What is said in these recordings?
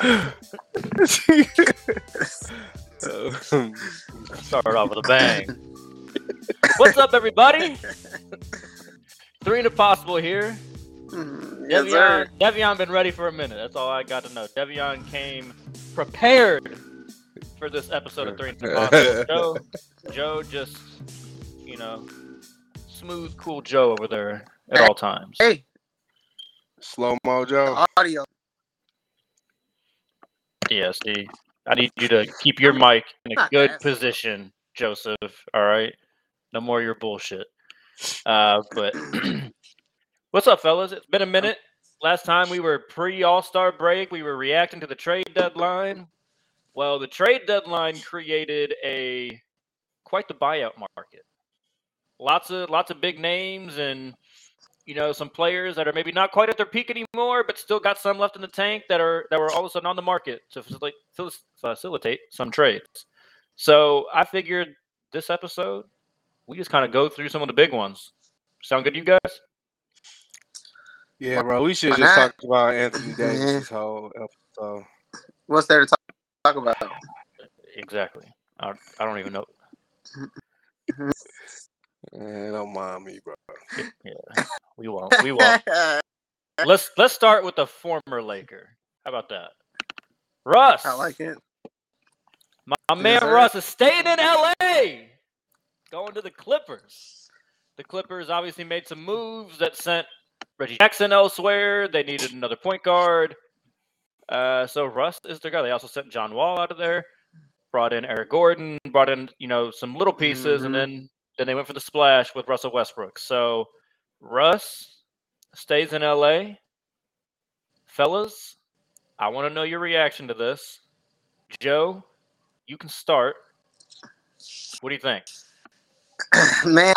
Start off with a bang. What's up, everybody? Three and a possible here. Yes, Devion. Devion been ready for a minute. That's all I got to know. Devion came prepared for this episode of Three and a Possible. Joe, Joe just, you know, smooth, cool Joe over there at all times. Hey, Slow mo Joe. audio. Yeah, see, I need you to keep your mic in a good position, Joseph. All right, no more your bullshit. Uh, but what's up, fellas? It's been a minute. Last time we were pre All Star break, we were reacting to the trade deadline. Well, the trade deadline created a quite the buyout market. Lots of lots of big names and you know some players that are maybe not quite at their peak anymore, but still got some left in the tank that are that were all of a sudden on the market to facilitate facilitate some trades. So I figured this episode we just kind of go through some of the big ones. Sound good to you guys? Yeah, bro. We should Why just not? talk about Anthony Davis this whole episode. What's there to talk, talk about? Exactly. I, I don't even know. Man, don't mind me, bro. Yeah, we won't. We won't. let's let's start with the former Laker. How about that? Russ. I like it. My, my man sir. Russ is staying in LA. Going to the Clippers. The Clippers obviously made some moves that sent Reggie Jackson elsewhere. They needed another point guard. Uh, so Russ is their guy. They also sent John Wall out of there. Brought in Eric Gordon. Brought in you know some little pieces, and Mhm. then then they went for the splash with Russell Westbrook. So Russ stays in LA. Fellas, I want to know your reaction to this. Joe, you can start. What do you think? Man,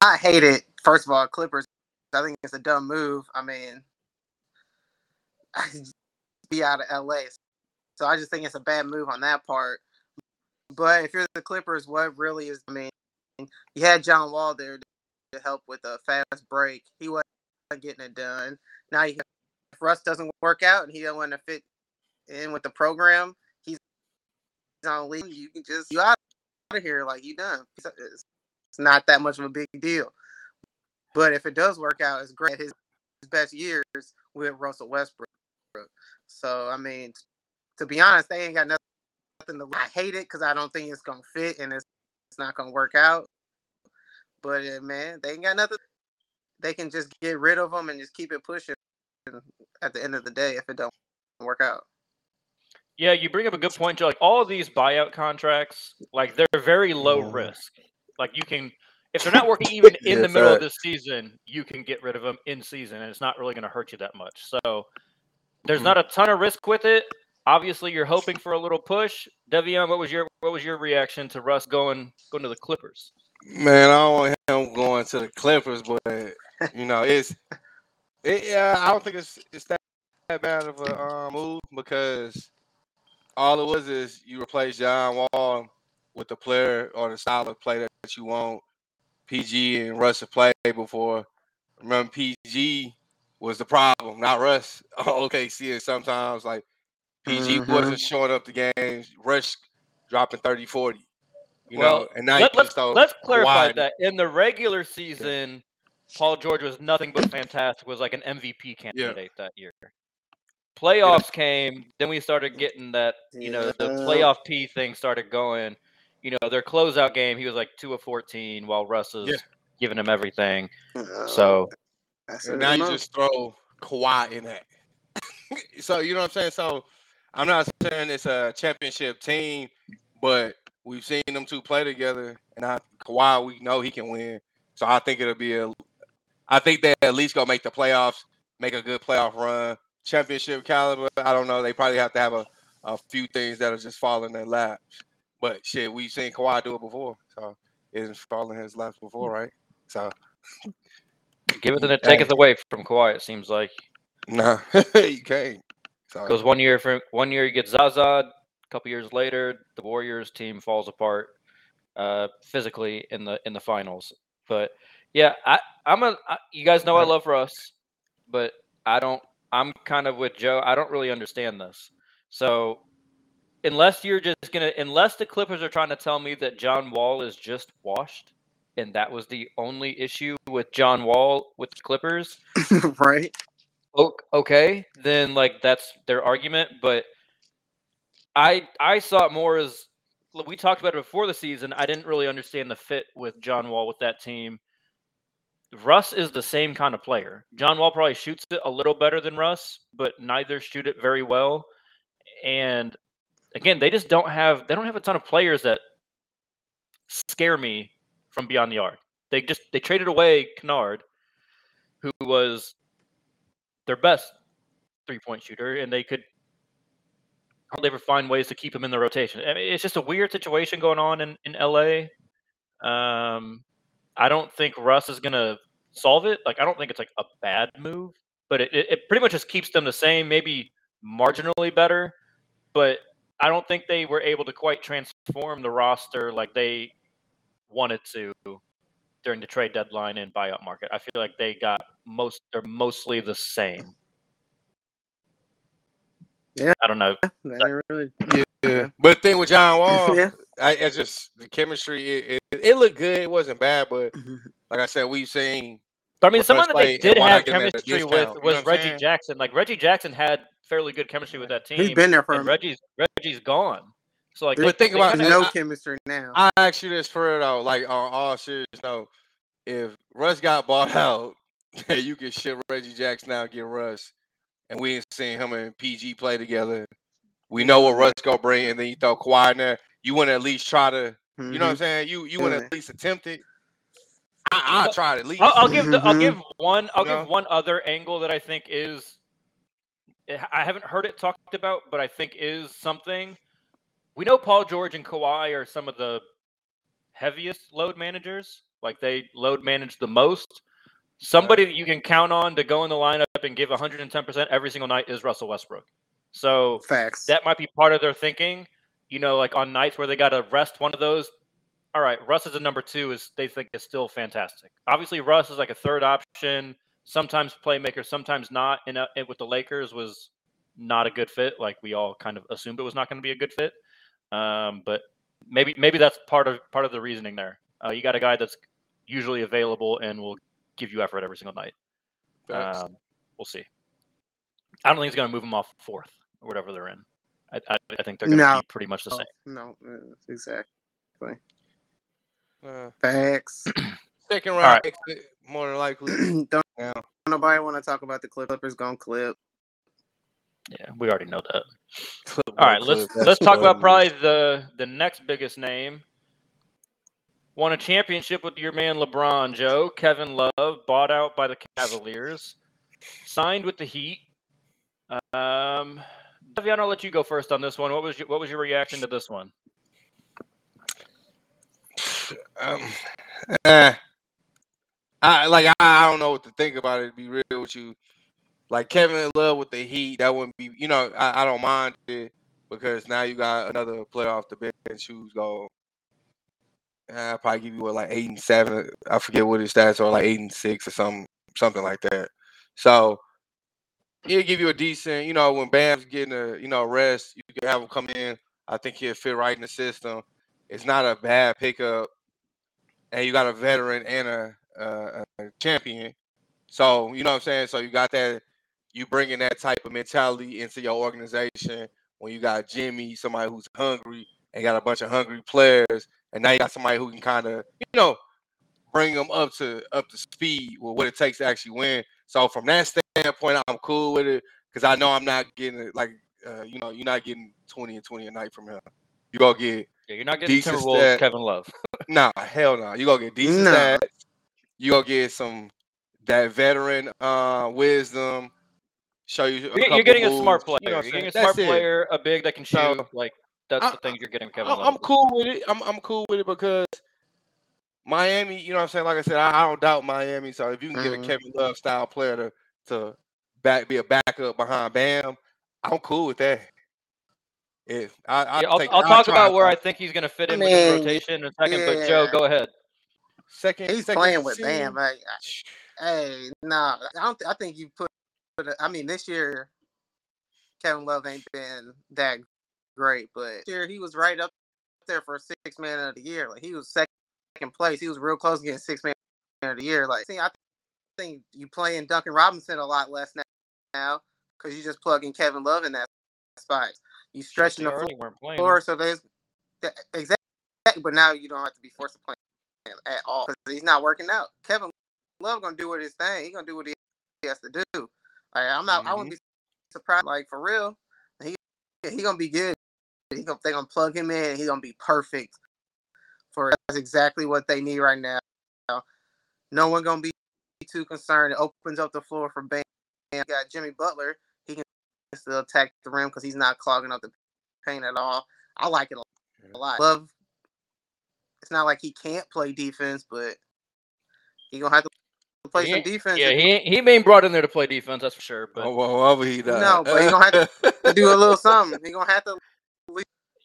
I hate it. First of all, Clippers. I think it's a dumb move. I mean, be out of LA. So I just think it's a bad move on that part. But if you're the Clippers, what really is? I mean, you had John Wall there to help with a fast break. He wasn't getting it done. Now, if Russ doesn't work out and he doesn't want to fit in with the program, he's on leave. You can just you out of here like you done. It's, not that much of a big deal. But if it does work out, it's great. His, his best years with Russell Westbrook. So I mean, to be honest, they ain't got nothing. to I hate it because I don't think it's gonna fit and it's, it's not gonna work out. But uh, man, they ain't got nothing. They can just get rid of them and just keep it pushing. At the end of the day, if it don't work out. Yeah, you bring up a good point, Joe. Like all of these buyout contracts, like they're very low Mhm. risk. Like you can, if they're not working even in the Yes, middle of the season, you can get rid of them in season, and it's not really going to hurt you that much. So there's Mhm. not a ton of risk with it. Obviously, you're hoping for a little push. Devion, what was your what was your reaction to Russ going going to the Clippers? Man, I don't want him going to the Clippers, but you know, it's it, yeah, I don't think it's it's that, that bad of a um, move because all it was is you replace John Wall with the player or the style of play that you want. PG and Russ have played before. Remember, PG was the problem, not Russ. okay, see it sometimes like PG Mhm. wasn't showing up the games. Rush dropping 30, 40. You Well, know, and now Let, you us throw let's clarify Kawhi- that in the regular season, Paul George was nothing but fantastic. Was like an MVP candidate that year. Playoffs came, then we started getting that. You know, the playoff P thing started going. You know, their closeout game, he was like two of fourteen, while Russ is Yeah. giving him everything. Uh, So that's And now you just throw Kawhi in that. so you know what I'm saying? So I'm not saying it's a championship team, but we've seen them two play together, and I Kawhi we know he can win. So I think it'll be a. I think they at least gonna make the playoffs, make a good playoff run, championship caliber. I don't know. They probably have to have a, a few things that are just falling their laps. But shit, we've seen Kawhi do it before, so it's falling his laps before, right? So give it and take it away from Kawhi. It seems like no, you can't. Because one year from one year you get Zaza, couple years later the Warriors team falls apart uh, physically in the in the finals. But yeah, I I'm a I, you guys know I love Russ, but I don't. I'm kind of with Joe. I don't really understand this. So unless you're just gonna unless the Clippers are trying to tell me that John Wall is just washed and that was the only issue with John Wall with the Clippers, right? okay, then like that's their argument. But I I saw it more as we talked about it before the season. I didn't really understand the fit with John Wall with that team. Russ is the same kind of player. John Wall probably shoots it a little better than Russ, but neither shoot it very well. And again, they just don't have they don't have a ton of players that scare me from beyond the arc. They just they traded away Kennard, who was their best three point shooter, and they could hardly ever find ways to keep him in the rotation. I mean, it's just a weird situation going on in in LA. Um, I don't think Russ is gonna solve it. Like I don't think it's like a bad move, but it, it, it pretty much just keeps them the same, maybe marginally better. But I don't think they were able to quite transform the roster like they wanted to during the trade deadline and buyout market. I feel like they got most they're mostly the same. Yeah. I don't know. They really. Yeah. But the thing with John Wall, yeah. I, I just the chemistry. It, it, it looked good. It wasn't bad, but mm-hmm. like I said, we've seen. But I mean, Russ someone that they did why have not give him that chemistry discount, with you know was what I'm Reggie saying? Jackson. Like Reggie Jackson had fairly good chemistry with that team. He's been there for and Reggie's Reggie's gone. So like, But they- think about no I- chemistry now. I ask you this for though, like on all serious note, if Russ got bought out, you can ship Reggie Jackson out, and get Russ, and we ain't seen him and PG play together. We know what Russ gonna bring, and then you throw Kawhi in there. You want to at least try to, you know what I'm saying? You you want to Yeah. at least attempt it. I, I'll try it at least. I'll, I'll give the, I'll Mhm. give one I'll You know? give one other angle that I think is eh, I haven't heard it talked about, but I think is something. We know Paul George and Kawhi are some of the heaviest load managers. Like they load manage the most. Somebody that you can count on to go in the lineup and give 110% every single night is Russell Westbrook. So Facts. that might be part of their thinking. You know, like on nights where they got to rest one of those. All right, Russ is a number two. Is they think is still fantastic. Obviously, Russ is like a third option. Sometimes playmaker, sometimes not. And uh, with the Lakers was not a good fit. Like we all kind of assumed it was not going to be a good fit. Um, but maybe maybe that's part of part of the reasoning there. Uh, you got a guy that's usually available and will give you effort every single night. Um, we'll see. I don't think it's going to move them off fourth or whatever they're in. I, I, I think they're going to No. be pretty much the same. No, uh, exactly. Uh, Facts. second round right. exit, more than likely. Don't Yeah. nobody want to talk about the Clippers going clip. Yeah, we already know that. Clip All on right, let's let's talk about probably the the next biggest name. Won a championship with your man LeBron, Joe. Kevin Love bought out by the Cavaliers, signed with the Heat. Um, I'll let you go first on this one. What was your, what was your reaction to this one? Um, eh. I like I, I don't know what to think about it. To be real with you, like Kevin Love with the Heat, that wouldn't be. You know, I, I don't mind it because now you got another player off the bench who's going. I probably give you what like eight and seven. I forget what his stats are, like eight and six or something, something like that. So he'll give you a decent. You know, when Bam's getting a you know rest, you can have him come in. I think he'll fit right in the system. It's not a bad pickup and you got a veteran and a, a, a champion. So you know what I'm saying. So you got that. You bringing that type of mentality into your organization when you got Jimmy, somebody who's hungry, and got a bunch of hungry players, and now you got somebody who can kind of you know bring them up to up to speed with what it takes to actually win. So from that standpoint, I'm cool with it because I know I'm not getting it like uh, you know you're not getting 20 and 20 a night from him. You gonna get Yeah, you're not getting Decent Timberwolves stat. Kevin Love. Nah, hell no. You gonna get decent No. stats. You gonna get some that veteran uh wisdom. Show you. A You're, get- you're getting a smart player. You know you're getting a saying? smart it. player, a big that can shoot. So, like that's I- the things you're getting Kevin I, Love. I'm cool with it. I'm I'm cool with it because Miami. You know what I'm saying? Like I said, I, I don't doubt Miami. So if you can get Mhm. a Kevin Love style player to to back be a backup behind Bam, I'm cool with that. If I, I Yeah, I'll, I'll I'll talk about where I think he's going to fit I in with the rotation in a second. But Joe, go ahead. second. He's second playing with season- Bam. I, I, hey, nah, I don't. I think you put. put a, I mean, this year, Kevin Love ain't been that great, but here he was right up there for six man of the year. Like he was second place. He was real close to getting six man of the year. Like see, I think you playing Duncan Robinson a lot less now because you just plug in Kevin Love in that spot. You stretching the floor, floor so there's exactly. But now you don't have to be forced to play him at all because he's not working out. Kevin Love gonna do what his thing. He gonna do what he has to do. Like I'm not. Mm-hmm. I wouldn't be surprised. Like for real, he gonna be good. He gonna they gonna plug him in. He gonna be perfect for that's exactly what they need right now. No one gonna be too concerned. It opens up the floor for Bam. Got Jimmy Butler. He can still attack the rim because he's not clogging up the paint at all. I like it a lot. Love. It's not like he can't play defense, but he gonna have to play he some defense. Yeah, he he being brought in there to play defense, that's for sure. But oh, well, he does. No, but he gonna have to do a little something. He gonna have to.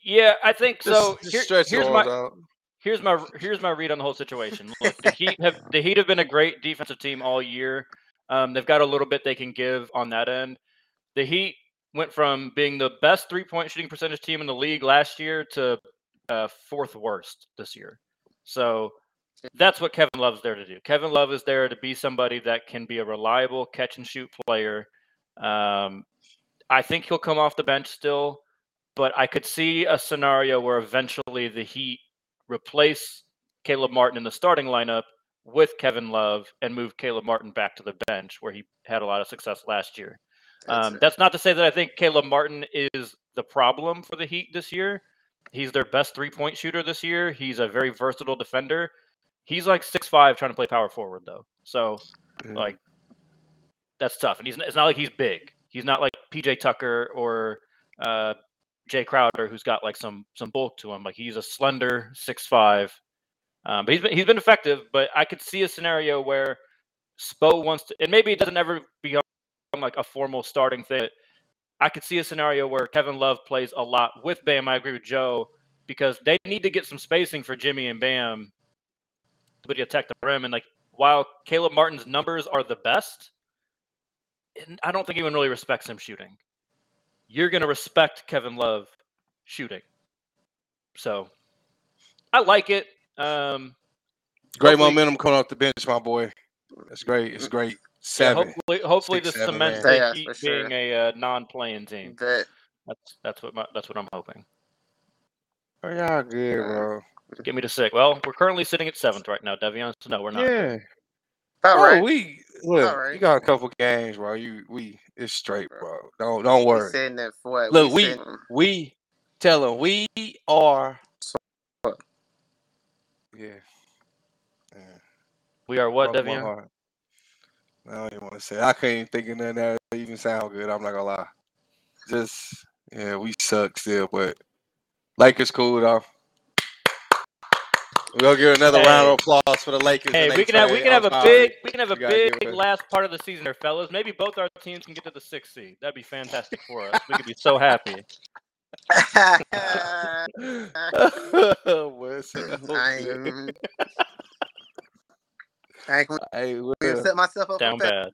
Yeah, I think so. Just, just Here, here's my out. here's my here's my read on the whole situation. Look, the Heat have the Heat have been a great defensive team all year. Um, they've got a little bit they can give on that end. The Heat went from being the best three point shooting percentage team in the league last year to uh, fourth worst this year. So that's what Kevin Love's there to do. Kevin Love is there to be somebody that can be a reliable catch and shoot player. Um, I think he'll come off the bench still, but I could see a scenario where eventually the Heat replace Caleb Martin in the starting lineup with Kevin Love and move Caleb Martin back to the bench where he had a lot of success last year. That's, um, that's not to say that I think Caleb Martin is the problem for the Heat this year. He's their best three point shooter this year. He's a very versatile defender. He's like six five, trying to play power forward though. So mm. like that's tough. And he's it's not like he's big. He's not like PJ Tucker or uh, Jae Crowder, who's got like some some bulk to him. Like he's a slender six five. Um, but he's been he's been effective. But I could see a scenario where Spo wants to, and maybe it doesn't ever become like a formal starting thing. I could see a scenario where Kevin Love plays a lot with Bam. I agree with Joe because they need to get some spacing for Jimmy and Bam ability to attack the rim. And like while Caleb Martin's numbers are the best, I don't think anyone really respects him shooting. You're gonna respect Kevin Love shooting. So I like it. Um, great momentum coming off the bench, my boy. It's great. It's great. Seven. Yeah, hopefully, hopefully this cements the Heat being a uh, non-playing team. But, that's that's what my, that's what I'm hoping. Oh, y'all good, bro. Get me to six. Well, we're currently sitting at seventh right now, Devion. So no, we're not. Yeah. All bro, right. we look. All right. You got a couple games, bro. You we it's straight, bro. Don't don't worry. We Sitting at what? Look, we we, we tell them we are. Yeah. yeah. We are what, Devion? I don't even want to say. I can't even think of nothing that even sound good. I'm not gonna lie. Just yeah, we suck still, but Lakers cool though. We'll give another hey. round of applause for the Lakers. Hey, we can have we can have a big we can have a big last part of the season there, fellas. Maybe both our teams can get to the sixth seed. That'd be fantastic for us. We could be so happy. I, hey, we'll set myself up down bad.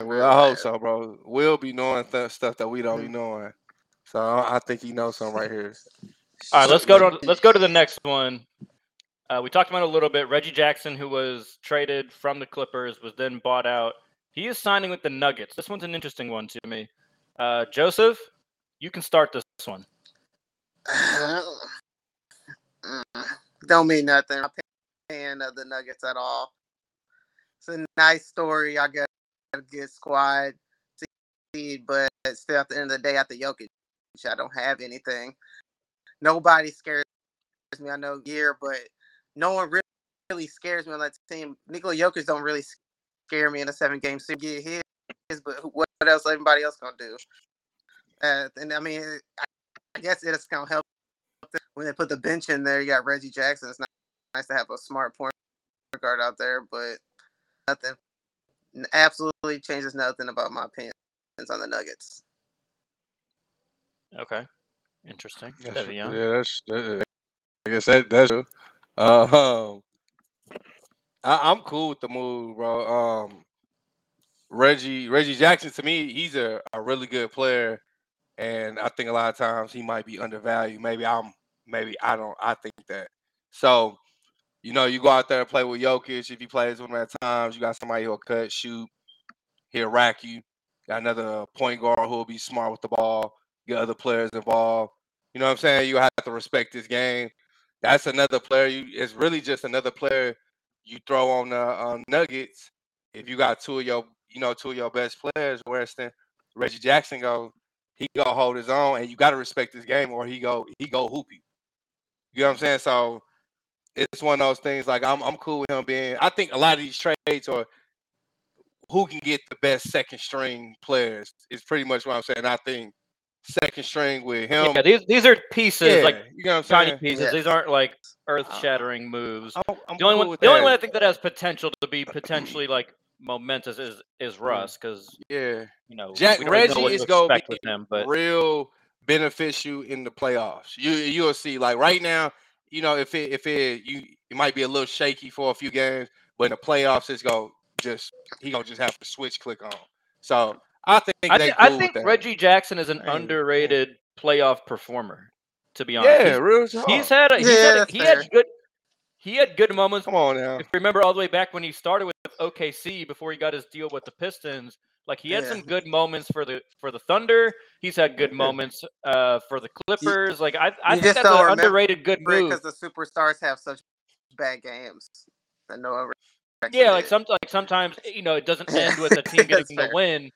Well, I hope so, bro. We'll be knowing th- stuff that we don't be mm. knowing. So I think he knows something right here. All right, let's go to let's go to the next one. Uh, we talked about it a little bit. Reggie Jackson, who was traded from the Clippers, was then bought out. He is signing with the Nuggets. This one's an interesting one to me. Uh, Joseph, you can start this one. Don't mean nothing. I'm a fan of the Nuggets at all. It's a nice story. I got a good squad, to seed but still at the end of the day, at the Jokic, I don't have anything. Nobody scares me. I know year, but no one really, really scares me on that team. Nikola Jokic don't really scare me in a seven game series. Get his, but what else? Everybody else gonna do? Uh, and I mean, I, guess it's gonna help when they put the bench in there. You got Reggie Jackson. It's nice to have a smart point guard out there, but nothing absolutely changes nothing about my opinions on the Nuggets. Okay, interesting. That's, yeah, that's, that, I guess that that's. Uh, um, I, am cool with the move, bro. Um, Reggie Reggie Jackson to me, he's a, a really good player, and I think a lot of times he might be undervalued. Maybe I'm maybe I don't I think that. So, you know, you go out there and play with Jokic. If he plays with him at times, you got somebody who'll cut, shoot, he'll rack you. Got another point guard who'll be smart with the ball. Get other players involved. You know what I'm saying? You have to respect this game. That's another player. You it's really just another player you throw on the um, Nuggets. If you got two of your, you know, two of your best players, Weston, Reggie Jackson go, he go hold his own, and you got to respect this game, or he go he go hoop you. You know what I'm saying? So it's one of those things. Like I'm I'm cool with him being. I think a lot of these trades or who can get the best second string players is pretty much what I'm saying. I think second string with him. Yeah, these these are pieces Yeah, like you know what I'm tiny saying? pieces. Yeah. These aren't like earth shattering moves. I'm, I'm The only cool one, with the only that. one I think that has potential to be potentially like momentous is is Russ mm. because yeah, you know Jack we know Reggie what is to gonna expect be with him, but real beneficial in the playoffs. You you'll see. Like right now, you know, if it if it you it might be a little shaky for a few games, but in the playoffs, it's go just he gonna just have to switch click on. So I think I, they thi- I think. Reggie Jackson is an Hey, underrated playoff performer. To be honest, yeah, He's- real he's, had a, he's Yeah, had a, that's he had good he had good moments. Come on now. If you remember all the way back when he started with OKC before he got his deal with the Pistons, like he had Yeah. some good moments for the for the Thunder. He's had good Yeah. moments uh, for the Clippers. Like I, I you think just that's an underrated good move. because the superstars have such bad games that no one. Yeah, like some like sometimes you know it doesn't end with the team getting the win,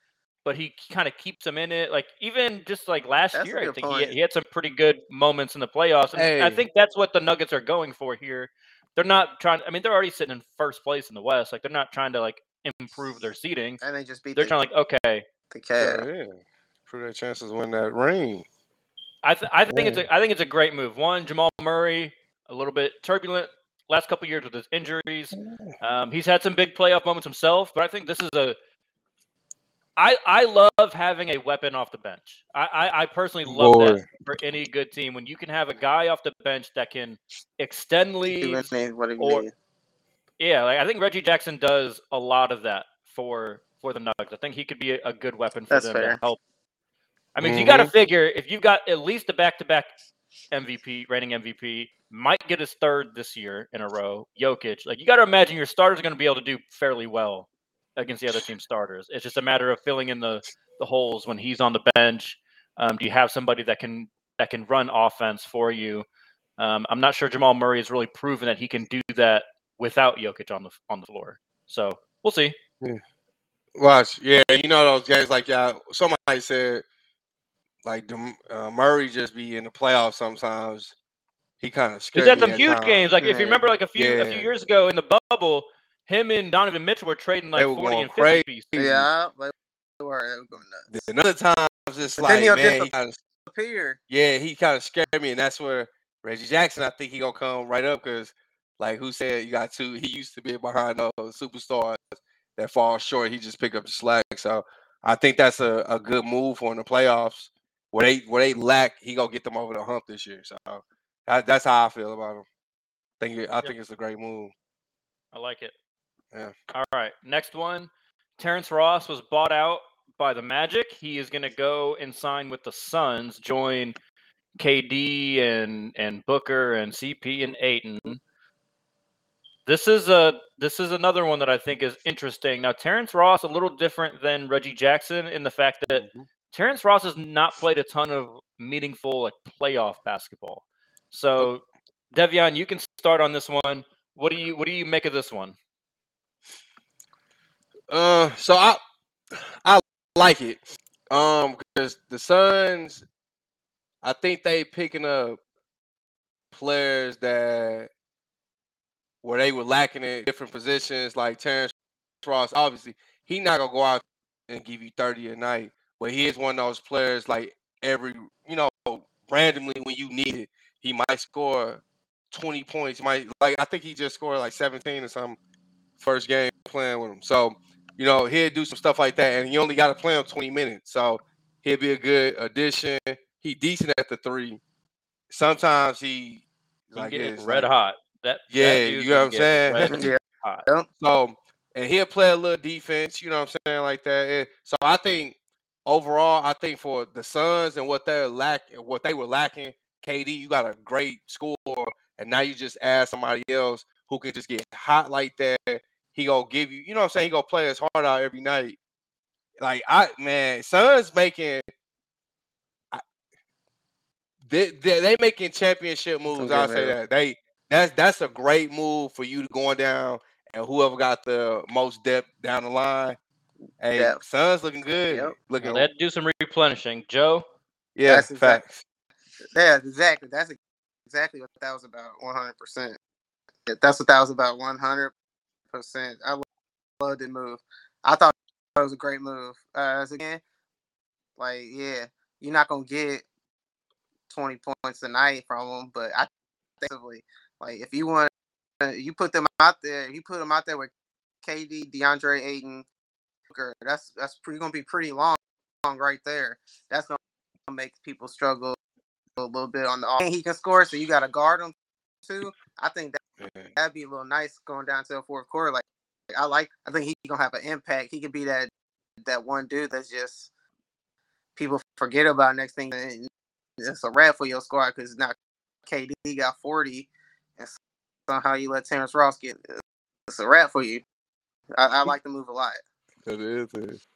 but he kind of keeps them in it. Like even just like last That's year, I think he, he had some pretty good moments in the playoffs, and I think that's what the Nuggets are going for here. They're not trying. I mean, they're already sitting in first place in the West. Like they're not trying to like improve their seating. and they just beat They're the, trying to like okay. the Cavs. yeah. Improve their chances to win that ring. I th- I think it's a I think it's a great move. One, Jamal Murray, a little bit turbulent last couple years with his injuries. Um, he's had some big playoff moments himself, but I think this is a. I I love having a weapon off the bench. I I, I personally love that for any good team when you can have a guy off the bench that can extend leads. Even what it or- mean. Yeah, like I think Reggie Jackson does a lot of that for for the Nuggets. I think he could be a, a good weapon for That's them fair. to help. I mean, you got to mm-hmm. figure if you've got at least a back-to-back MVP, reigning MVP, might get his third this year in a row. Jokic, like you got to imagine your starters are going to be able to do fairly well against the other team's starters. It's just a matter of filling in the the holes when he's on the bench. Um, do you have somebody that can that can run offense for you? Um, I'm not sure Jamal Murray has really proven that he can do that without Jokic on the on the floor. So we'll see. Watch, yeah, you know those games like yeah. Somebody said like uh, Murray just be in the playoffs sometimes. He kind of He's scared had some huge times. games. Like if you remember, like a few a few years ago in the bubble, him and Donovan Mitchell were trading like They were 40 going and 50 pieces. Yeah, they were, they were going nuts. And other times it's But like he'll man, he disap- kinda, Disappear. yeah, he kind of scared me, and that's where Reggie Jackson. I think he gonna come right up because, like, who said you got two? He used to be behind those superstars that fall short. He just pick up the slack. So I think that's a, a good move for in the playoffs where they where they lack. He gonna get them over the hump this year. So that, that's how I feel about him. think it- I think it's a great move. I like it. Yeah. All right. Next one. Terrence Ross was bought out by the Magic. He is going to go and sign with the Suns, join KD and and Booker and CP and Ayton. This is a this is another one that I think is interesting. Now Terrence Ross a little different than Reggie Jackson in the fact that Mhm. Terrence Ross has not played a ton of meaningful like playoff basketball. So Devion, you can start on this one. What do you what do you make of this one? Uh, so I I like it. Um, because the Suns, I think they picking up players that where they were lacking in different positions, like Terrence Ross. Obviously, he not gonna go out and give you thirty a night, but he is one of those players like every you know randomly when you need it, he might score twenty points. Might like I think he just scored like seventeen or something first game playing with him. So you know, he'll do some stuff like that, and he only got to play him 20 minutes. So he'll be a good addition. He decent at the three. Sometimes he He like get red like- hot. That that Yeah, dude you know what I'm saying? red Yeah. hot. So and he'll play a little defense. You know what I'm saying, like that. And so I think overall, I think for the Suns and what they're lacking, what they were lacking, KD, you got a great score, and now you just add somebody else who can just get hot like that. He gonna give you, you know what I'm saying? He gonna play his heart out every night. Like I man, Suns making they, they they making championship moves. I'll say that. They that's that's a great move for you to going down and whoever got the most depth down the line. Hey, Yeah. Suns looking good. Yep. Looking They had to do some replenishing. Joe, yeah, That's exact- facts. Yeah, exactly. That's exactly what that was about. One hundred percent. That's what that was about. One hundred percent. I lo- loved the move. I thought it was a great move. Uh, as again, like yeah, you're not gonna get twenty points a night from them, but I think like if you want, you put them out there. You put them out there with KD, DeAndre Ayton. Booker, That's that's pretty gonna be pretty long, long right there. That's gonna make people struggle a little bit on the off. He can score, so you got to guard him too. I think that Yeah. that'd be a little nice going down to the fourth quarter. Like I like, I think he gonna have an impact. He could be that that one dude that's just people forget about. Next thing, and it's a wrap for your squad because now KD got forty, and somehow you let Terrence Ross get. Uh, it's a wrap for you. I, I like the move a lot. It is. it is.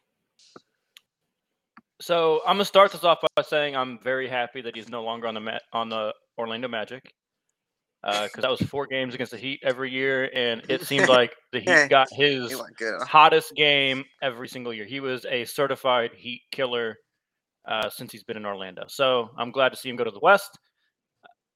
So I'm gonna start this off by saying I'm very happy that he's no longer on the ma- on the Orlando Magic because that was four games against the Heat every year, and it seemed like the Heat got his hottest game every single year. He was a certified Heat killer uh, since he's been in Orlando. So I'm glad to see him go to the West.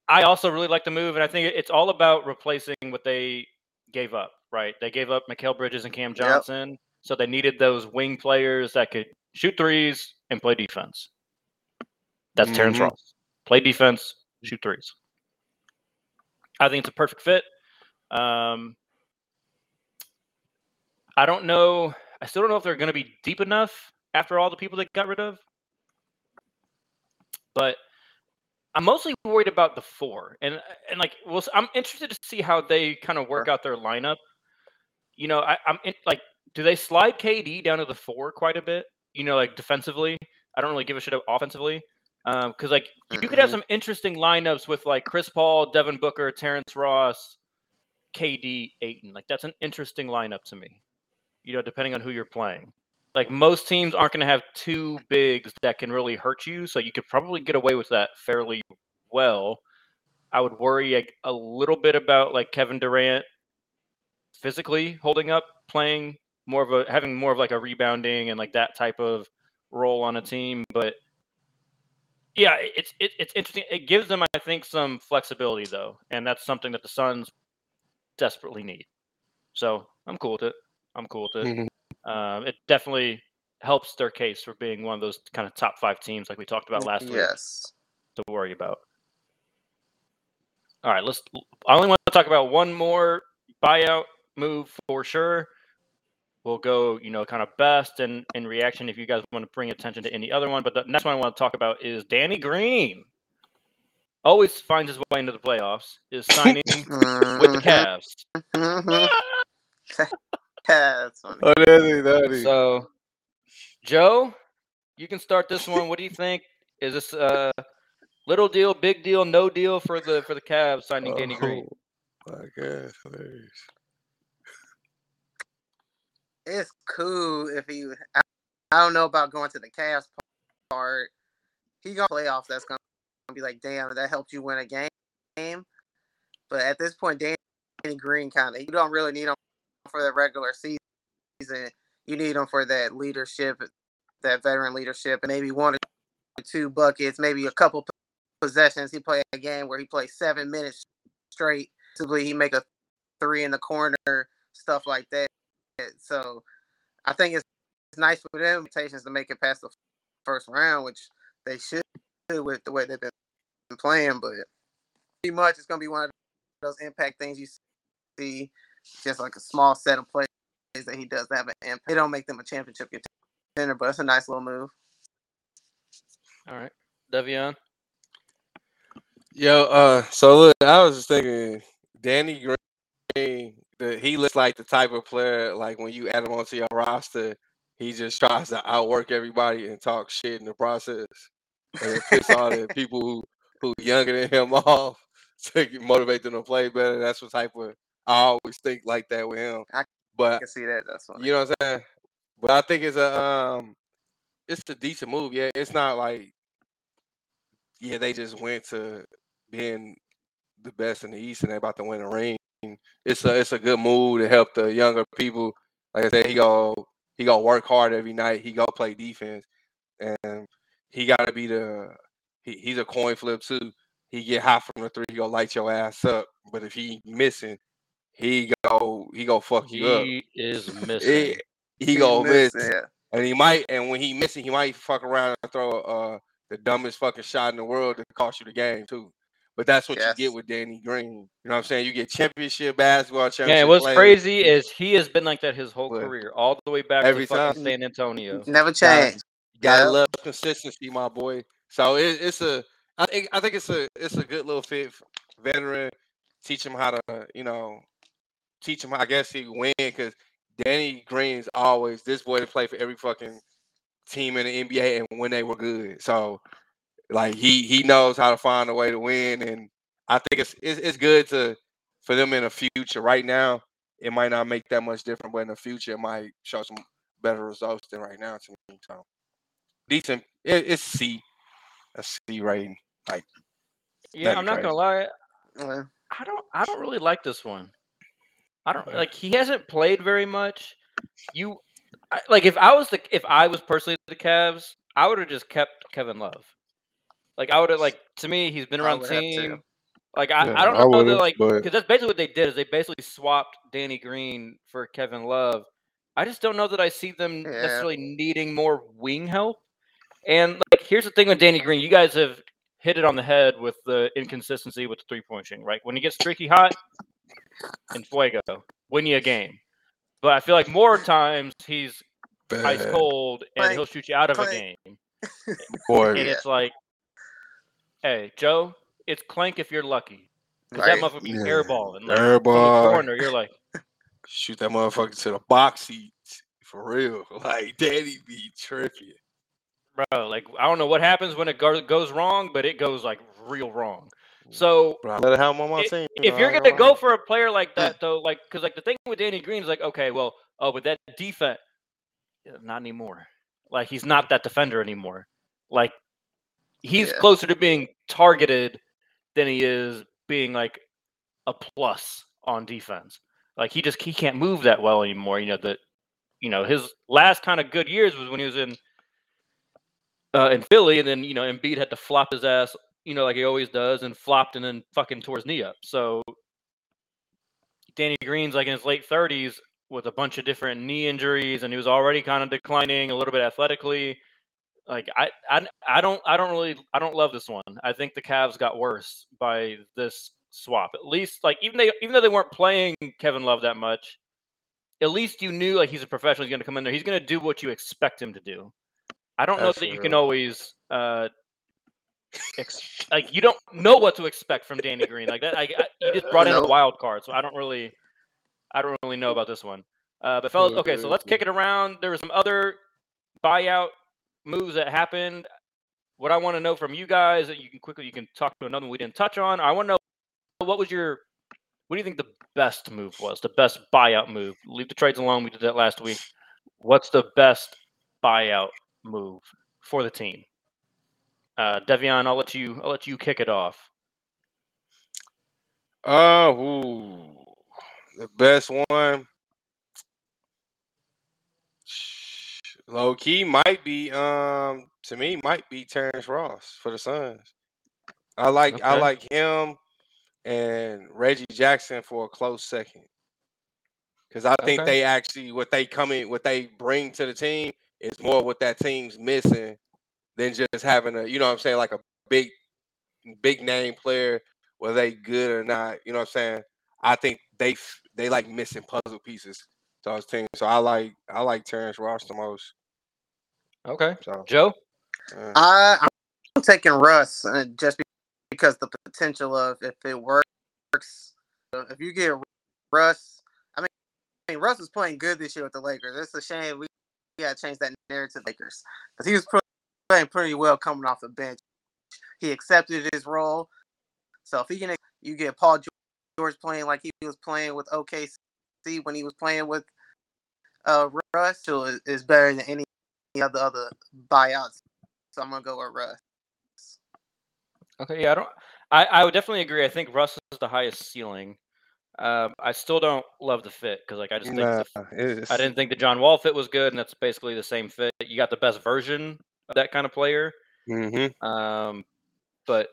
I also really like the move, and I think it's all about replacing what they gave up. Right? They gave up Mikal Bridges and Cam Johnson, so they needed those wing players that could shoot threes and play defense. That's Terrence Mhm. Ross. Play defense, shoot threes. I think it's a perfect fit. Um, I don't know. I still don't know if they're going to be deep enough after all the people they got rid of. But I'm mostly worried about the four, and and like, well, I'm interested to see how they kind of work out their lineup. You know, I, I'm in, like, do they slide KD down to the four quite a bit? You know, like defensively. I don't really give a shit offensively. Because like you could have Mhm. some interesting lineups with like Chris Paul, Devin Booker, Terrence Ross, KD, Ayton. Like that's an interesting lineup to me. You know, depending on who you're playing. Like most teams aren't going to have two bigs that can really hurt you, so you could probably get away with that fairly well. I would worry like, a little bit about like Kevin Durant physically holding up, playing more of a having more of like a rebounding and like that type of role on a team, but yeah, it's it, it's interesting. It gives them, I think, some flexibility though, and that's something that the Suns desperately need. So I'm cool with it. I'm cool with it. Mhm. Um, it definitely helps their case for being one of those kind of top five teams, like we talked about last week, Yes. to worry about. All right, let's. I only want to talk about one more buyout move for sure. We'll go, you know, kind of best and in reaction if you guys want to bring attention to any other one. But the next one I want to talk about is Danny Green. Always finds his way into the playoffs. Is signing with the. Cavs. That's funny. Oh, that is, that is. So, Joe, you can start this one. What do you think? Is this a little deal, big deal, no deal for the for the Cavs signing Danny Green? Oh, my God, hilarious. It's cool if he. I, I don't know about going to the Cavs part. He gonna playoffs. That's gonna be like, damn, that helped you win a game. But at this point, Danny Green kind of you don't really need him for the regular season. You need him for that leadership, that veteran leadership, and maybe one or two buckets, maybe a couple possessions. He play a game where he plays seven minutes straight. Typically, he make a three in the corner, stuff like that. So I think it's, it's nice for them invitations to make it past the first round, which they should with the way they've been playing. But pretty much it's gonna be one of those impact things you see, just like a small set of plays that he does have an impact. They don't make them a championship contender, but it's a nice little move. All right, Devion. Yo, uh, so look, I was just thinking Danny Green, the he looks like the type of player like when you add him onto your roster, he just tries to outwork everybody and talk shit in the process, and it piss all the people who who younger than him off to motivate them to play better. That's what type of I always think like that with him. I but I can see that. That's funny. you know what I'm saying? But I think it's a um it's a decent move. Yeah, it's not like yeah, they just went to being the best in the East and they about to win a ring. It's a it's a good move to help the younger people. Like I said, he go he go work hard every night. He go play defense, and he got to be the he, he's a coin flip too. He get hot from the three, he go light your ass up. But if he missing, he go he go fuck you up. He is missing. He, he go miss, Yeah. and he might. And when he missing, he might fuck around and throw uh the dumbest fucking shot in the world to cost you the game too. But that's what you get with Danny Green. You know what I'm saying? You get championship basketball, Yeah, what's players. crazy is he has been like that his whole But career, all the way back every to time- San Antonio. Never Gotta- change. Gotta Yeah. love consistency, my boy. So it, it's a, I think, I think it's a, it's a good little fit. f- Veteran, teach him how to, you know, teach him. I guess he win because Danny Green's always this boy to play for every fucking team in the NBA and when they were good. So like he he knows how to find a way to win, and I think it's it's, it's good to for them in the future. Right now, it might not make that much difference, but in the future, it might show some better results than right now to me. So decent. It, it's C, a C rating. Like Yeah, I'm be not gonna lie. Yeah. I don't I don't really like this one. I don't like he hasn't played very much. You I, like if I was the if I was personally the Cavs, I would have just kept Kevin Love. Like I would have like to me he's been around the would have too. team. Like I, Yeah, I don't I know that would've, like but- because that's basically what they did is they basically swapped Danny Green for Kevin Love. I just don't know that I see them Yeah. necessarily needing more wing help. And like here's the thing with Danny Green, you guys have hit it on the head with the inconsistency with the three point shooting, right? When he gets streaky hot in Fuego, win you a game. But I feel like more times he's ice cold and Clank, he'll shoot you out of a game. boy. And Yeah. it's like, hey, Joe, it's clank if you're lucky. Because Right. that motherfucker be Yeah. airballing. Like, from the Airball. corner, you're like, Shoot that motherfucker to the box seat for real. Like Danny be tripping. bro, like I don't know what happens when it go- goes wrong, but it goes like real wrong. So But I let it have him on my i- team. you if you're gonna gonna go for a player like that, though, like because like the thing with Danny Green is like, okay, well, oh, but that defense, not anymore. Like he's not that defender anymore. Like he's Yeah. closer to being targeted than he is being like a plus on defense. Like he just he can't move that well anymore. You know that you know his last kind of good years was when he was in uh, in Philly, and then you know Embiid had to flop his ass, you know, like he always does, and flopped and then fucking tore his knee up. So Danny Green's like in his late thirties with a bunch of different knee injuries, and he was already kind of declining a little bit athletically. Like I, I, I don't, I don't really, I don't love this one. I think the Cavs got worse by this swap. At least, like even they, even though they weren't playing Kevin Love that much, at least you knew like he's a professional. He's going to come in there. He's going to do what you expect him to do. I don't know That's that you can always, uh, ex- like you don't know what to expect from Danny Green. Like that, I, I, you just brought in a wild card, so I don't really, I don't really know about this one. Uh, but fellas, okay, so let's kick it around. There were some other buyout moves that happened. What I want to know from you guys, that you can quickly you can talk to another one we didn't touch on. I want to know what was your, what do you think the best move was? The best buyout move. Leave the trades alone. We did that last week. What's the best buyout move for the team? Uh, Devion, I'll let you. I'll let you kick it off. Uh, ooh, the best one. Low key might be um to me might be Terrence Ross for the Suns. I like I like him and Reggie Jackson for a close second. Cause I think Okay. they actually what they come in what they bring to the team is more what that team's missing than just having a you know what I'm saying like a big big name player whether they good or not, you know what I'm saying? I think they they like missing puzzle pieces to those team So I like I like Terrence Ross the most. Okay, So Joe. uh, I, I'm taking Russ uh, just because the potential of if it works, uh, if you get Russ, I mean, I mean Russ was playing good this year with the Lakers. It's a shame we got to change that narrative, Lakers, because he was playing pretty well coming off the bench. He accepted his role. So if he can, you get Paul George playing like he was playing with OKC when he was playing with uh, Russ, so is, is better than any of the other buyouts. So I'm gonna go with Russ. Okay, yeah, I don't. I, I would definitely agree. I think Russ is the highest ceiling. Um, I still don't love the fit because, like, I just think Nah, the, I didn't think the John Wall fit was good, and that's basically the same fit. You got the best version of that kind of player. Mhm. Um, but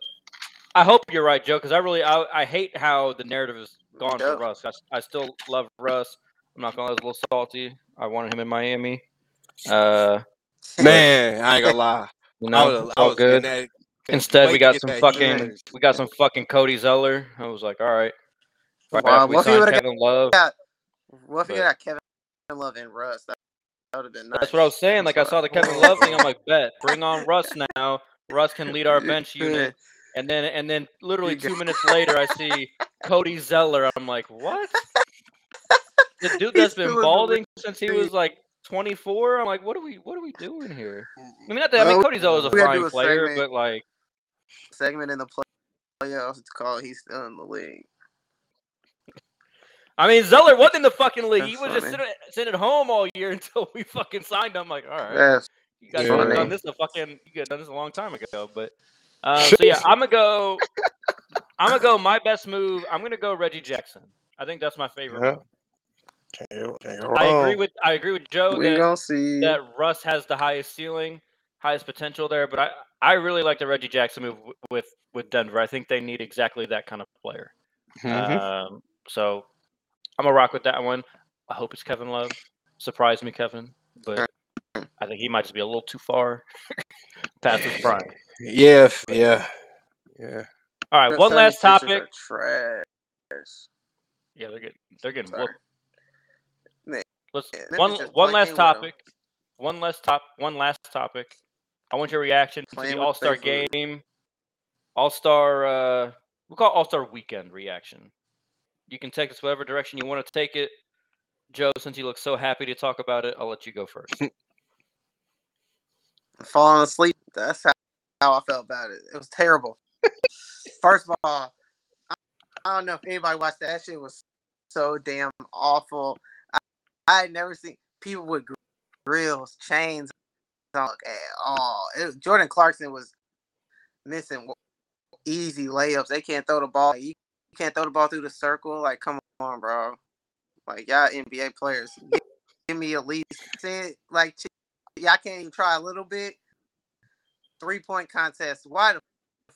I hope you're right, Joe, because I really I, I hate how the narrative has gone Joe. for Russ. I, I still love Russ. I'm not gonna lie, I was a little salty. I wanted him in Miami. Uh, Man, I ain't gonna lie. you I know, was, I all was good. that- Instead, we got some fucking Hughes. we got some fucking Cody Zeller. I was like, all right. Right Wow, after we what if he signed would've got- Kevin Love. What if you got Kevin Love and Russ? That, would have been nice. That's what I was saying. Like I saw the Kevin Love thing. I'm like, bet, bring on Russ now. Russ can lead our bench unit. And then and then literally two minutes later, I see Cody Zeller. I'm like, what? The dude He's that's been still in the balding since he was like 24. I'm like, what are we what are we doing here? I mean, not that I mean, Well, Cody Zeller's a fine a player, segment. but like, segment in the play- playoffs. It's called "He's Still in the League." I mean, Zeller wasn't in the fucking league. he That's was just funny. sitting, sitting at home all year until we fucking signed him. like, all right. That's You guys have done this a fucking you could have done this a long time ago. But uh, so yeah, I'm gonna go. I'm gonna go. My best move. I'm gonna go Reggie Jackson. I think that's my favorite. Yeah. Move. Can't go- can't go I agree with I agree with Joe we that, gonna see. that Russ has the highest ceiling, highest potential there. But I I really like the Reggie Jackson move with with Denver. I think they need exactly that kind of player. Mhm. Um, so I'm gonna rock with that one. I hope it's Kevin Love. Surprise me, Kevin. But I think he might just be a little too far past his prime. Yeah, yeah, yeah. All right, The one last 76ers are topic. Trash. Yeah, they're getting they're getting Sorry. whooped. Let's one one last well. topic. One last top one last topic. I want your reaction to Playing the All Star game. All Star uh we'll call All Star weekend reaction. You can take us whatever direction you want to take it. Joe, since you look so happy to talk about it, I'll let you go first. falling asleep. That's how, how I felt about it. It was terrible. First of all, I, I don't know if anybody watched that. That shit was so damn awful. I, had never seen people with grills, chains on at all. It, Jordan Clarkson was missing easy layups. They can't throw the ball. You can't throw the ball through the circle. Like, come on, bro. Like, y'all NBA players, give, give me at least like y'all can't even try a little bit. Three point contest. Why the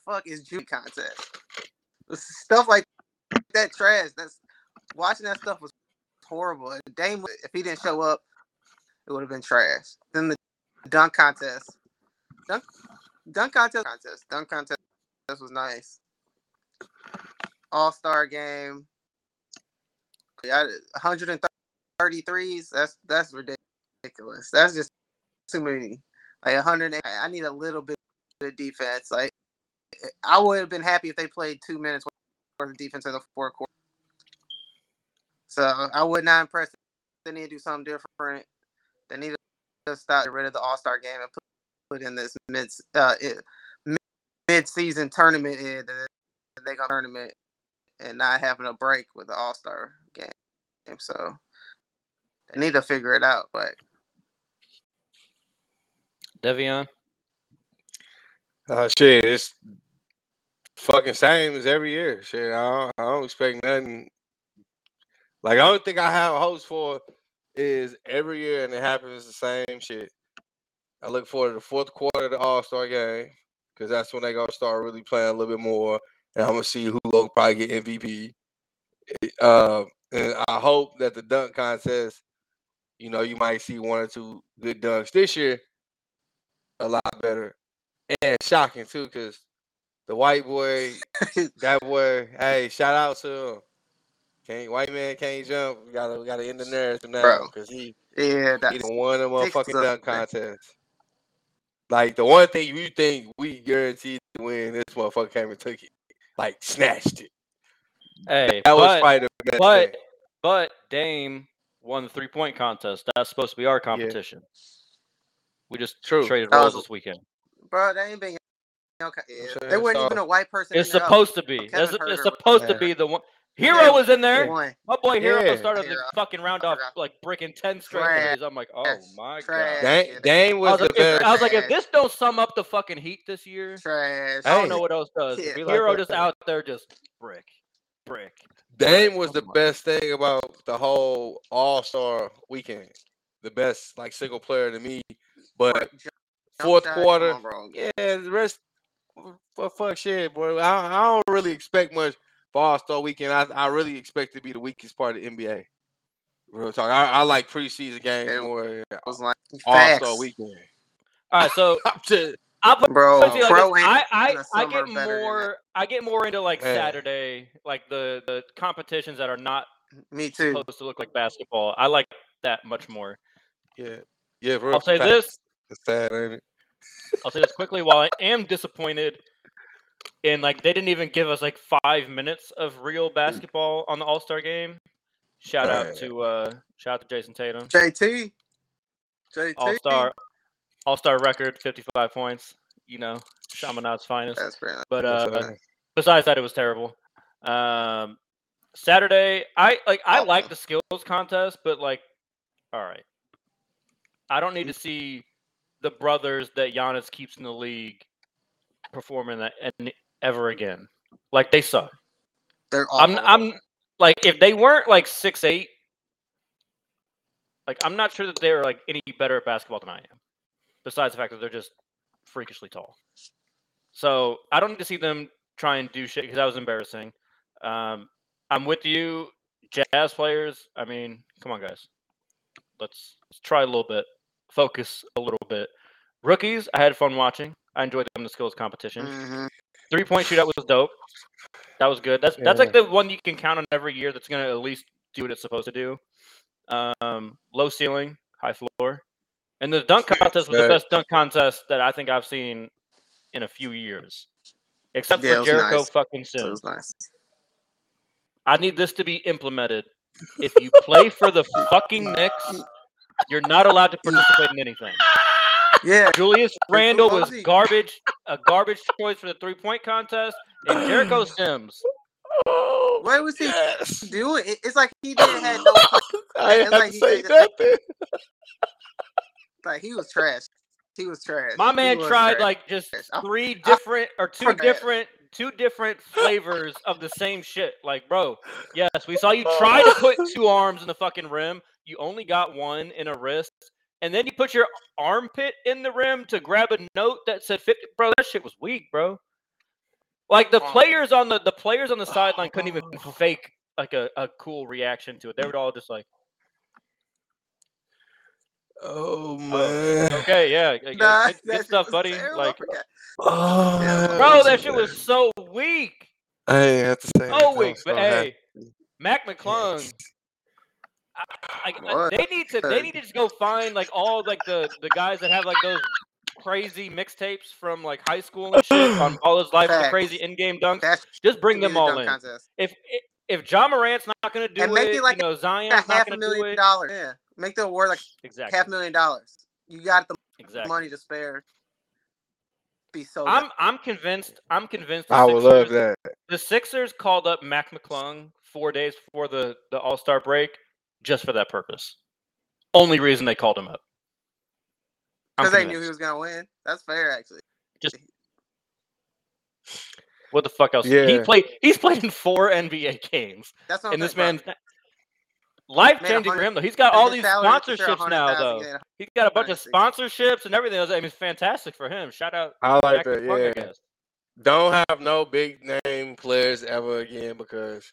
fuck is Judy contest? Stuff like that trash. That's watching that stuff was horrible. Dame, if he didn't show up, it would have been trash. Then the dunk contest. Dunk, dunk contest. Contest. Dunk contest. This was nice. All star game. Yeah, 133s. That's that's ridiculous. That's just too many. Like 100. I need a little bit of defense. Like I would have been happy if they played two minutes worth of defense in the fourth quarter. So I would not impress. They need to do something different. They need to start rid of the All Star game and put, put in this mid uh mid season tournament in the they got tournament and not having a break with the All Star game. So they need to figure it out. But Devion. Uh, shit, it's fucking same as every year. Shit, I don't, I don't expect nothing. Like, I don't think I have hopes for is every year and it happens the same shit. I look forward to the fourth quarter of the All Star game because that's when they gonna start really playing a little bit more, and I'm gonna see who will probably get MVP. Uh, and I hope that the dunk contest, you know, you might see one or two good dunks this year. A lot better and shocking too, because the white boy, that boy, hey, shout out to him. Can't white man can't jump. We gotta we gotta end the narrative now because he yeah, he that's done won the motherfucking dunk contest. Like the one thing you think we guaranteed to win, this motherfucker came and took it, like snatched it. Hey, That was but, probably the best but thing. but Dame won the three point contest. That's supposed to be our competition. We just True. traded That roles was- this weekend. Bro, they ain't been. Okay, yeah. saying, There wasn't even a white person. It's in it up. supposed to be. It's, it's was supposed to be the one. Herro was in there. won. My boy Herro Yeah. started the fucking round off like breaking ten straight Trash. I'm like, oh my Trash. god. Dame, Yeah. Dame I was was, the like, if, best. I was like, if this don't sum up the fucking Heat this year, Trash. I don't Hey. know what else does. Yeah. Be like Herro that. just out there just brick, brick. Dame was Oh the my- best thing about the whole All Star weekend. The best, like single player to me. But Jump fourth shot, quarter, on, yeah, the rest, for fuck shit, boy. I, I don't really expect much for All Star weekend. I, I really expect to be the weakest part of the NBA. Real talk. I, I like preseason games It more. It was like All Star weekend. All right, so I'm just, I put bro. But see, like, pro I I, I get more I get more into like Yeah. Saturday, like the the competitions that are not Me too. supposed to look like basketball. I like that much more. yeah, yeah. Real I'll say facts. this. It's sad, ain't it? I'll say this quickly. While I am disappointed in like they didn't even give us like five minutes of real basketball on the All Star game. Shout out Right. to uh shout out to Jayson Tatum. JT. JT. All Star All Star record, fifty five points. You know, Chaminade's finest. That's pretty nice. But That's uh sad. besides that, it was terrible. Um, Saturday, I like I Oh. like the skills contest, but like, all right, I don't need to see the brothers that Giannis keeps in the league performing that any, ever again. Like they suck. They're I'm. I'm like if they weren't like six eight, like I'm not sure that they're like any better at basketball than I am. Besides the fact that they're just freakishly tall. So I don't need to see them try and do shit because that was embarrassing. Um, I'm with you, jazz players. I mean, come on, guys. Let's, let's try a little bit. Focus a little bit. Rookies, I had fun watching. I enjoyed them in the skills competition. Mhm. Three point shootout was dope. That was good. That's that's like the one you can count on every year that's gonna at least do what it's supposed to do. Um, low ceiling, high floor, and the dunk contest was the best dunk contest that I think I've seen in a few years, except Yeah, for Jericho nice. fucking So it Sims. was nice. I need this to be implemented. If you play for the fucking Knicks, you're not allowed to participate in anything. Yeah. Julius Randle was garbage, a garbage choice for the three point contest, and Jericho Sims. Oh, What was he yes. doing? It- It's like he didn't have no. I It's ain't like have to he say just- nothing. Like he was trash. He was trash. My man tried trash. like just three different or two forgot. different two different flavors of the same shit. Like, bro, yes, we saw you try to put two arms in the fucking rim. You only got one in a wrist. And then you put your armpit in the rim to grab a note that said 50. Bro, that shit was weak, bro. Like the Oh. players on the the players on the sideline couldn't even fake like a, a cool reaction to it. They were all just like, Oh man. okay, yeah, yeah, yeah, Nah, good, good stuff, buddy. terrible. Like. Oh, Yeah, bro, that shit was so weak. I ain't have to say. Oh, weak, but I have- hey, Mac McClung. I, I, they need to they need to just go find like all like the the guys that have like those crazy mixtapes from like high school and shit on all his life, the crazy in-game dunks. That's Just bring them all in. contest. If if Ja Morant's not gonna do And make it, it like you know A Zion's not half a gonna do million it. dollars. Yeah. Make the award like Exactly. half million dollars. You got the Exactly. money to spare. Be so I'm I'm convinced. I'm convinced. the I would love that. The Sixers called up Mac McClung four days before the the All Star break just for that purpose. Only reason they called him up. Because they knew he was gonna win. That's fair, actually. What the fuck else? Yeah. He played. He's played in four NBA games, That's what and this saying, bro. man's life changing for him though. He's got all these salary sure sponsorships now though. getting He's got a bunch of sponsorships and everything. else. I mean, it's fantastic for him. Shout out. I like Mac that. McClung, Yeah. guess. Don't have no big name players ever again because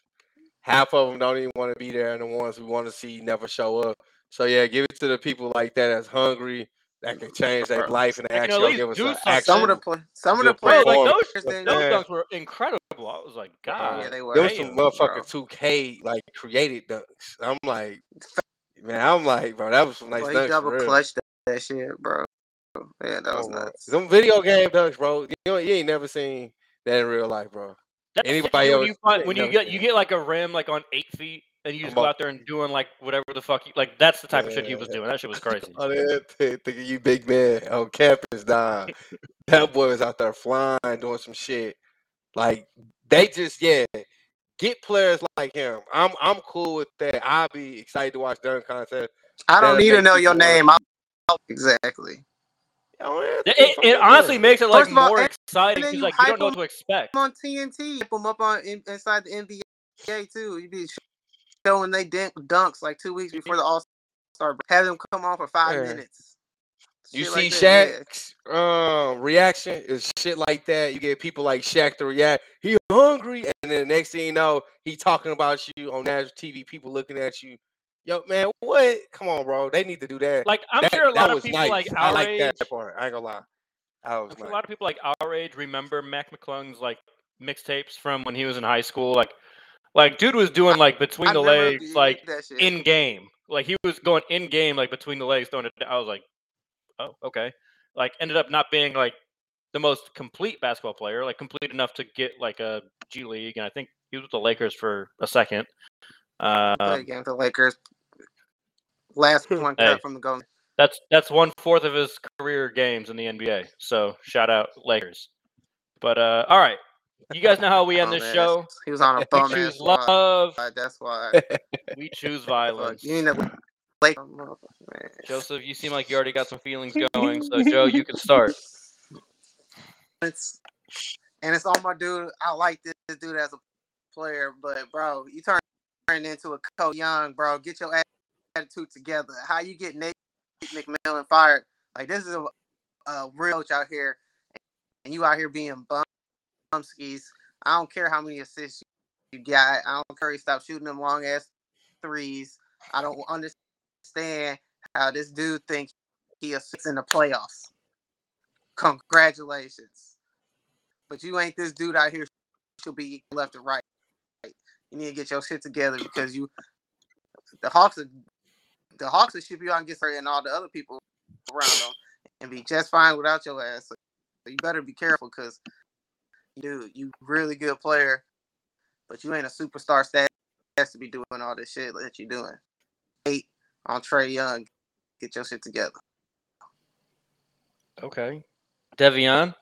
half of them don't even want to be there, and the ones we want to see never show up. So yeah, give it to the people like that that's hungry, that can change their life, and They actually give us do an action. Some of the play, some of the Good Bro, players. like those, then- those dunks were incredible. I was like, God. yeah, they were. There was some motherfucking 2K like created dunks. I'm like, man, I'm like, bro, that was some nice Boy, dunks. double for real. that, that shit, bro. Yeah, that was Come on. nuts. Them video game dunks, bro. You know, you ain't never seen that in real life, bro. That's Anybody when else- you find, when you get you get like a rim like on eight feet and you just go out there and doing like whatever the fuck you like. That's the type of shit he was doing. That shit was crazy. Oh, they thinking you big man on campus, dog. that boy was out there flying, doing some shit. Like they just, yeah, get players like him. I'm, I'm cool with that. I'll be excited to watch dunk contest. I don't That'll need to know your name. I'll, exactly. Yeah, It, it, it honestly makes it like all, more exciting because you like you don't know what to expect. on TNT, hype them up on in, inside the NBA too. You be showing they dunk, dunks like two weeks before the All Star. Have them come on for five Yeah. minutes. You Shit see like that, yeah. Shaq's um, reaction is shit like that. You get people like Shaq to react. He hungry, and then the next thing you know, he talking about you on national TV. People looking at you. Yo, man, what? Come on, bro. They need to do that. Like I'm That- sure a lot of people nice. like I our like age. that part. I ain't gonna lie. That was nice. a lot of people like our age remember Mac McClung's like mixtapes from when he was in high school. Like, like dude was doing like between I the never legs, like in game. Like he was going in game, like between the legs, throwing it. I was like, oh, okay. Like ended up not being like the most complete basketball player, like complete enough to get like a G League, and I think he was with the Lakers for a second. Uh, Play against the Lakers. Last one Hey. cut from the Golden. that's that's one fourth of his career games in the NBA. So shout out Lakers. But uh, all right, you guys know how we end this ass- show. He was on a We bum ass choose squad. love. That's why. We choose violence. You know, Lake, man. Joseph, you seem like you already got some feelings going. So Joe, you can start. It's and it's on my dude. I like this, this dude as a player, but bro, you turn turn into a Co Young, bro. Get your attitude together. How you get Nate McMillan fired? Like this is a, a real coach out here, and you out here being bum bumskis. I don't care how many assists you got. I don't care. You stop shooting them long ass threes. I don't understand how this dude thinks he assists in the playoffs. Congratulations. But you ain't this dude out here should be left and right. You need to get your shit together because you the Hawks are the Hawks should be on get started and all the other people around them and be just fine without your ass. So you better be careful because dude, you really good player, but you ain't a superstar status to be doing all this shit that you're doing. Eight on Trae Young. Get your shit together. Okay. Devion.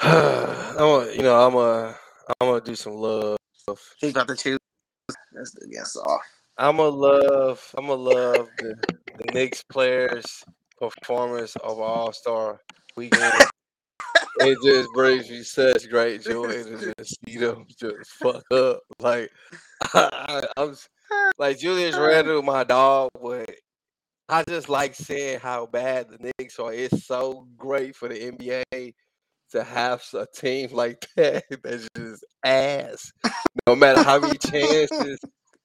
I'm gonna, you know, I'm a, I'm gonna do some love. He's about to choose. Let's do guess off. I'm gonna love, I'm gonna love the, the Knicks players' performance of All Star Weekend. it just brings me such great joy to just see them just fuck up. Like I, I'm like Julius Randle, my dog, but I just like seeing how bad the Knicks are. It's so great for the NBA to have a team like that that's just ass. No matter how many chances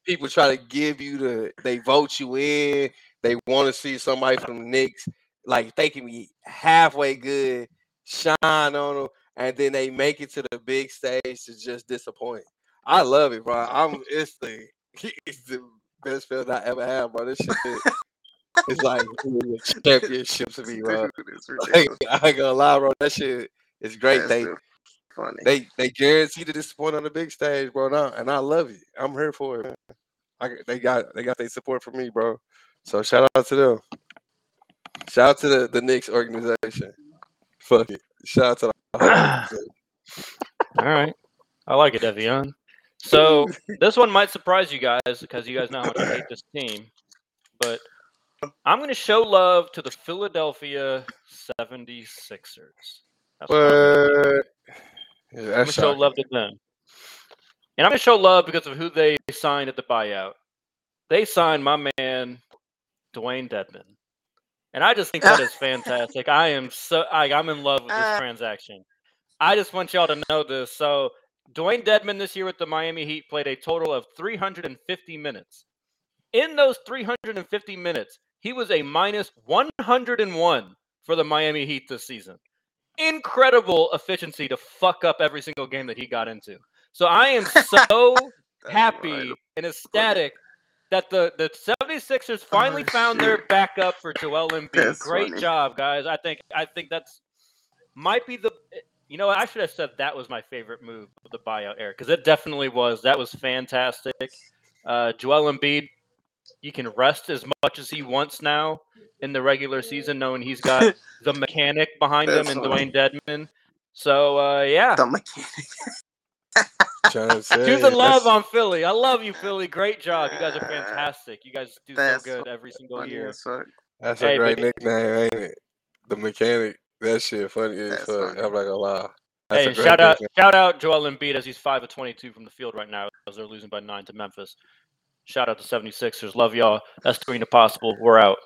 people try to give you to, they vote you in, they want to see somebody from the Knicks like they can be halfway good, shine on them, and then they make it to the big stage to just disappoint. I love it, bro. I'm it's the it's the best feeling I ever had, bro. This shit it's like winning a championship to me, bro. Like. I ain't gonna lie, bro. That shit is great. That's They funny. they they guarantee to disappoint on the big stage, bro. Now, and I love it. I'm here for it. I, they got they got their support from me, bro. So shout out to them. Shout out to the, the Knicks organization. Fuck it. Shout out to the All right. I like it, Devion. So this one might surprise you guys because you guys know how much I hate this team. But I'm going to show love to the Philadelphia 76ers. That's what I'm gonna do. Yeah, I'm gonna show love to them. And I'm gonna show love because of who they signed at the buyout. They signed my man, Dewayne Dedmon. And I just think that is fantastic. I am so I, I'm in love with this Uh. transaction. I just want y'all to know this. So Dewayne Dedmon this year with the Miami Heat played a total of 350 minutes. In those 350 minutes, he was a minus 101 for the Miami Heat this season. Incredible efficiency to fuck up every single game that he got into. So I am so happy right. and ecstatic that the, the 76ers finally Oh, found their shit. backup for Joel Embiid. That's Great funny. job, guys. I think I think that's might be the You know. I should have said that was my favorite move of the buyout era because it definitely was. That was fantastic. Uh, Joel Embiid, you can rest as much as he wants now in the regular season, knowing he's got the mechanic behind him and. Dewayne Dedmon. So uh, yeah, The mechanic. Trying to say, choosing love on Philly. I love you, Philly. Great job. You guys are fantastic. You guys do so good every single year. That's Hey, a great but- nickname, ain't it? The mechanic. That shit funny as That's fuck. funny. I'm not gonna lie. That's Hey, a great shout out, shout out Joel Embiid as he's five of twenty-two from the field right now as they're losing by nine to Memphis. Shout out to 76ers. Love y'all. That's doing the possible. We're out.